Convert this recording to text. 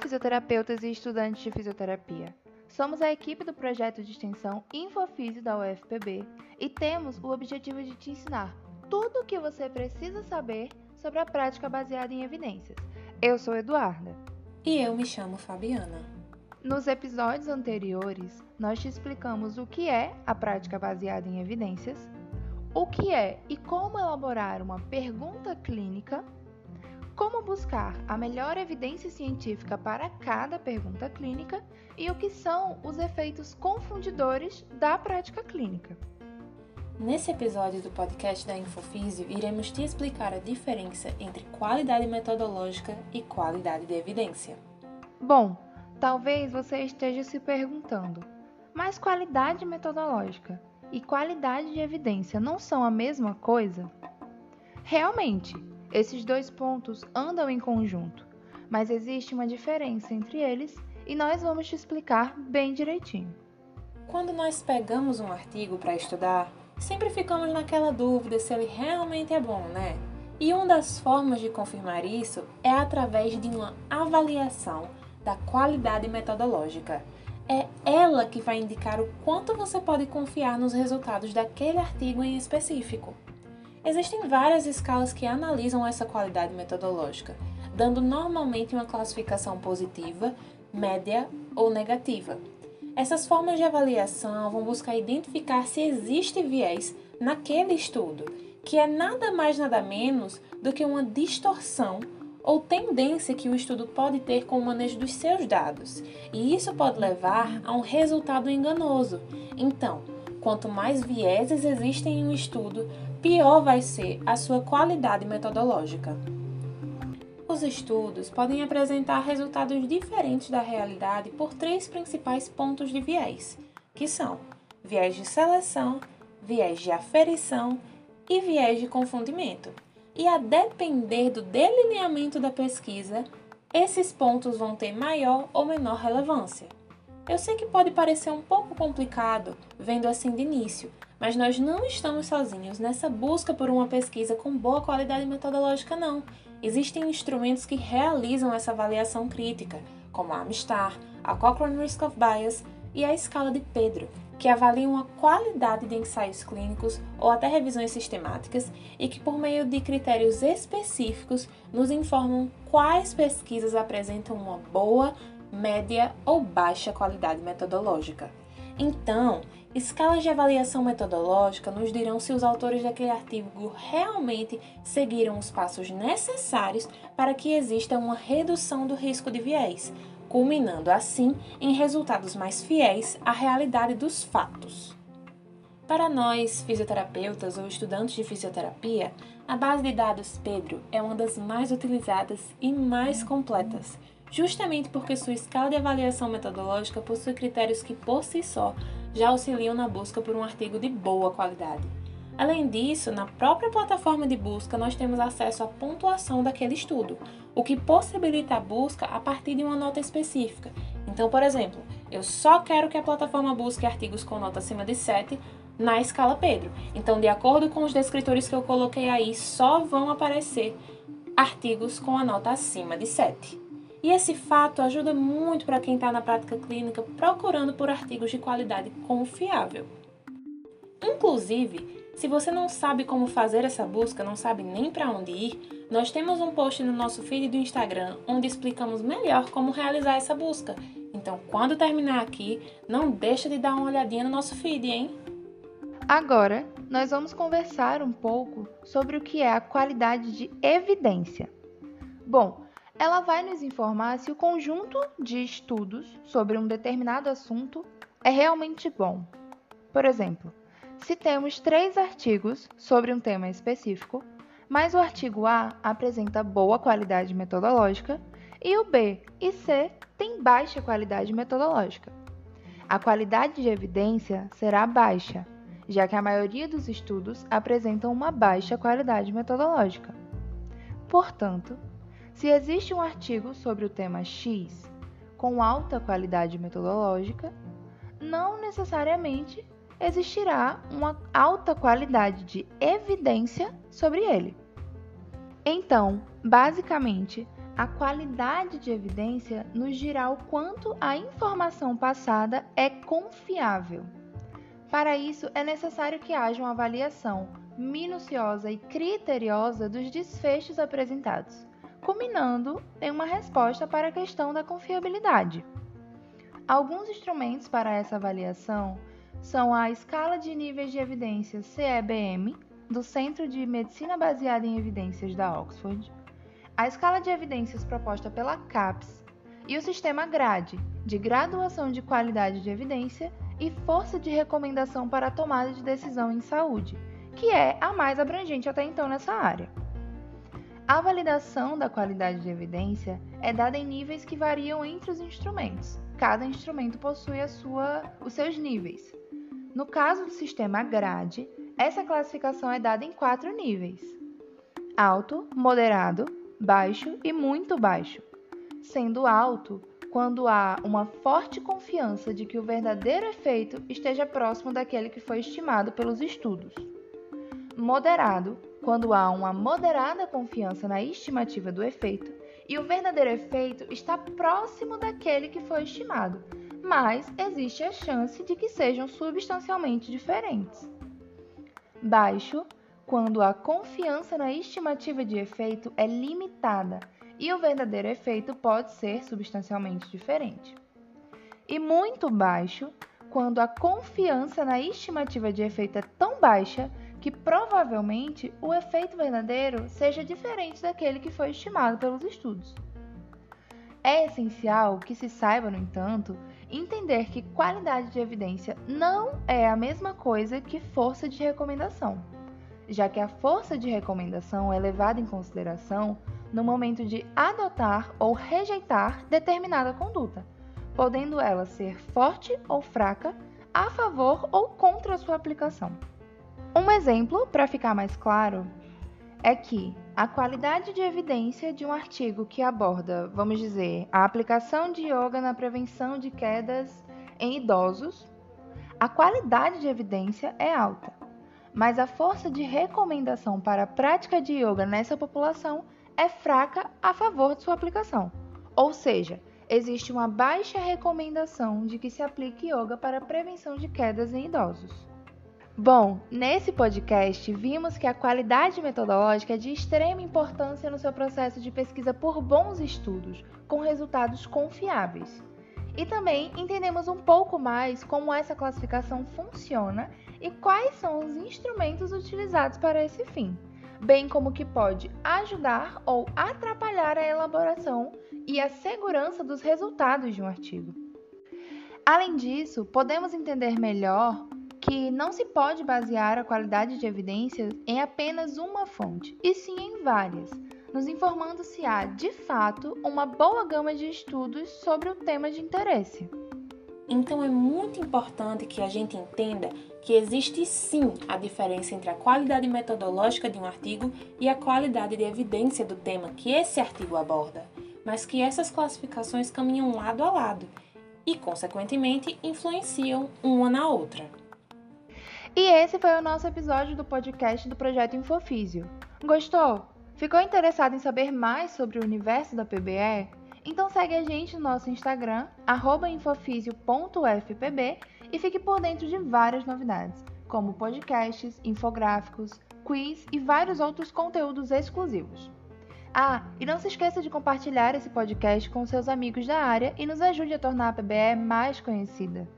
Fisioterapeutas e estudantes de fisioterapia. Somos a equipe do projeto de extensão Infofísio da UFPB e temos o objetivo de te ensinar tudo o que você precisa saber sobre a prática baseada em evidências. Eu sou Eduarda. E eu me chamo Fabiana. Nos episódios anteriores, nós te explicamos o que é a prática baseada em evidências, o que é e como elaborar uma pergunta clínica como buscar a melhor evidência científica para cada pergunta clínica e o que são os efeitos confundidores da prática clínica. Nesse episódio do podcast da Infofísio, iremos te explicar a diferença entre qualidade metodológica e qualidade de evidência. Bom, talvez você esteja se perguntando, mas qualidade metodológica e qualidade de evidência não são a mesma coisa? Realmente, esses dois pontos andam em conjunto, mas existe uma diferença entre eles e nós vamos te explicar bem direitinho. Quando nós pegamos um artigo para estudar, sempre ficamos naquela dúvida se ele realmente é bom, né? E uma das formas de confirmar isso é através de uma avaliação da qualidade metodológica. É ela que vai indicar o quanto você pode confiar nos resultados daquele artigo em específico. Existem várias escalas que analisam essa qualidade metodológica, dando normalmente uma classificação positiva, média ou negativa. Essas formas de avaliação vão buscar identificar se existe viés naquele estudo, que é nada mais nada menos do que uma distorção ou tendência que o estudo pode ter com o manejo dos seus dados, e isso pode levar a um resultado enganoso. Então, quanto mais vieses existem em um estudo, pior vai ser a sua qualidade metodológica. Os estudos podem apresentar resultados diferentes da realidade por três principais pontos de viés, que são viés de seleção, viés de aferição e viés de confundimento. E a depender do delineamento da pesquisa, esses pontos vão ter maior ou menor relevância. Eu sei que pode parecer um pouco complicado vendo assim de início, mas nós não estamos sozinhos nessa busca por uma pesquisa com boa qualidade metodológica, não. Existem instrumentos que realizam essa avaliação crítica, como a Amistar, a Cochrane Risk of Bias e a escala de Pedro, que avaliam a qualidade de ensaios clínicos ou até revisões sistemáticas e que, por meio de critérios específicos, nos informam quais pesquisas apresentam uma boa, média ou baixa qualidade metodológica. Então, escalas de avaliação metodológica nos dirão se os autores daquele artigo realmente seguiram os passos necessários para que exista uma redução do risco de viés, culminando assim em resultados mais fiéis à realidade dos fatos. Para nós, fisioterapeutas ou estudantes de fisioterapia, a base de dados Pedro é uma das mais utilizadas e mais completas justamente porque sua escala de avaliação metodológica possui critérios que, por si só, já auxiliam na busca por um artigo de boa qualidade. Além disso, na própria plataforma de busca, nós temos acesso à pontuação daquele estudo, o que possibilita a busca a partir de uma nota específica. Então, por exemplo, eu só quero que a plataforma busque artigos com nota acima de 7 na escala Pedro. Então, de acordo com os descritores que eu coloquei aí, só vão aparecer artigos com a nota acima de 7. E esse fato ajuda muito para quem está na prática clínica procurando por artigos de qualidade confiável. Inclusive, se você não sabe como fazer essa busca, não sabe nem para onde ir, nós temos um post no nosso feed do Instagram onde explicamos melhor como realizar essa busca. Então, quando terminar aqui, não deixa de dar uma olhadinha no nosso feed, hein? Agora, nós vamos conversar um pouco sobre o que é a qualidade de evidência. Bom, ela vai nos informar se o conjunto de estudos sobre um determinado assunto é realmente bom. Por exemplo, se temos três artigos sobre um tema específico, mas o artigo A apresenta boa qualidade metodológica e o B e C têm baixa qualidade metodológica. A qualidade de evidência será baixa, já que a maioria dos estudos apresentam uma baixa qualidade metodológica. Portanto, se existe um artigo sobre o tema X com alta qualidade metodológica, não necessariamente existirá uma alta qualidade de evidência sobre ele. Então, basicamente, a qualidade de evidência nos dirá o quanto a informação passada é confiável. Para isso, é necessário que haja uma avaliação minuciosa e criteriosa dos desfechos apresentados, culminando em uma resposta para a questão da confiabilidade. Alguns instrumentos para essa avaliação são a escala de níveis de evidência CEBM, do Centro de Medicina Baseada em Evidências da Oxford, a escala de evidências proposta pela CAPES e o sistema GRADE, de Graduação de Qualidade de Evidência e Força de Recomendação para a Tomada de Decisão em Saúde, que é a mais abrangente até então nessa área. A validação da qualidade de evidência é dada em níveis que variam entre os instrumentos. Cada instrumento possui sua, os seus níveis. No caso do sistema GRADE, essa classificação é dada em quatro níveis: alto, moderado, baixo e muito baixo, sendo alto quando há uma forte confiança de que o verdadeiro efeito esteja próximo daquele que foi estimado pelos estudos. Moderado quando há uma moderada confiança na estimativa do efeito e o verdadeiro efeito está próximo daquele que foi estimado, mas existe a chance de que sejam substancialmente diferentes. Baixo quando a confiança na estimativa de efeito é limitada e o verdadeiro efeito pode ser substancialmente diferente. E muito baixo quando a confiança na estimativa de efeito é tão baixa que provavelmente o efeito verdadeiro seja diferente daquele que foi estimado pelos estudos. É essencial que se saiba, no entanto, entender que qualidade de evidência não é a mesma coisa que força de recomendação já que a força de recomendação é levada em consideração no momento de adotar ou rejeitar determinada conduta, podendo ela ser forte ou fraca, a favor ou contra a sua aplicação. Um exemplo, para ficar mais claro, é que a qualidade de evidência de um artigo que aborda, vamos dizer, a aplicação de yoga na prevenção de quedas em idosos, a qualidade de evidência é alta mas a força de recomendação para a prática de yoga nessa população é fraca a favor de sua aplicação. Ou seja, existe uma baixa recomendação de que se aplique yoga para a prevenção de quedas em idosos. Bom, nesse podcast vimos que a qualidade metodológica é de extrema importância no seu processo de pesquisa por bons estudos, com resultados confiáveis. E também entendemos um pouco mais como essa classificação funciona e quais são os instrumentos utilizados para esse fim, bem como que pode ajudar ou atrapalhar a elaboração e a segurança dos resultados de um artigo. Além disso, podemos entender melhor que não se pode basear a qualidade de evidências em apenas uma fonte, e sim em várias, nos informando se há, de fato, uma boa gama de estudos sobre o tema de interesse. Então é muito importante que a gente entenda que existe sim a diferença entre a qualidade metodológica de um artigo e a qualidade de evidência do tema que esse artigo aborda, mas que essas classificações caminham lado a lado e, consequentemente, influenciam uma na outra. E esse foi o nosso episódio do podcast do Projeto Infofísio. Gostou? Ficou interessado em saber mais sobre o universo da PBE? Então segue a gente no nosso Instagram, infofisio.fpb e fique por dentro de várias novidades, como podcasts, infográficos, quiz e vários outros conteúdos exclusivos. Ah, e não se esqueça de compartilhar esse podcast com seus amigos da área e nos ajude a tornar a PBE mais conhecida.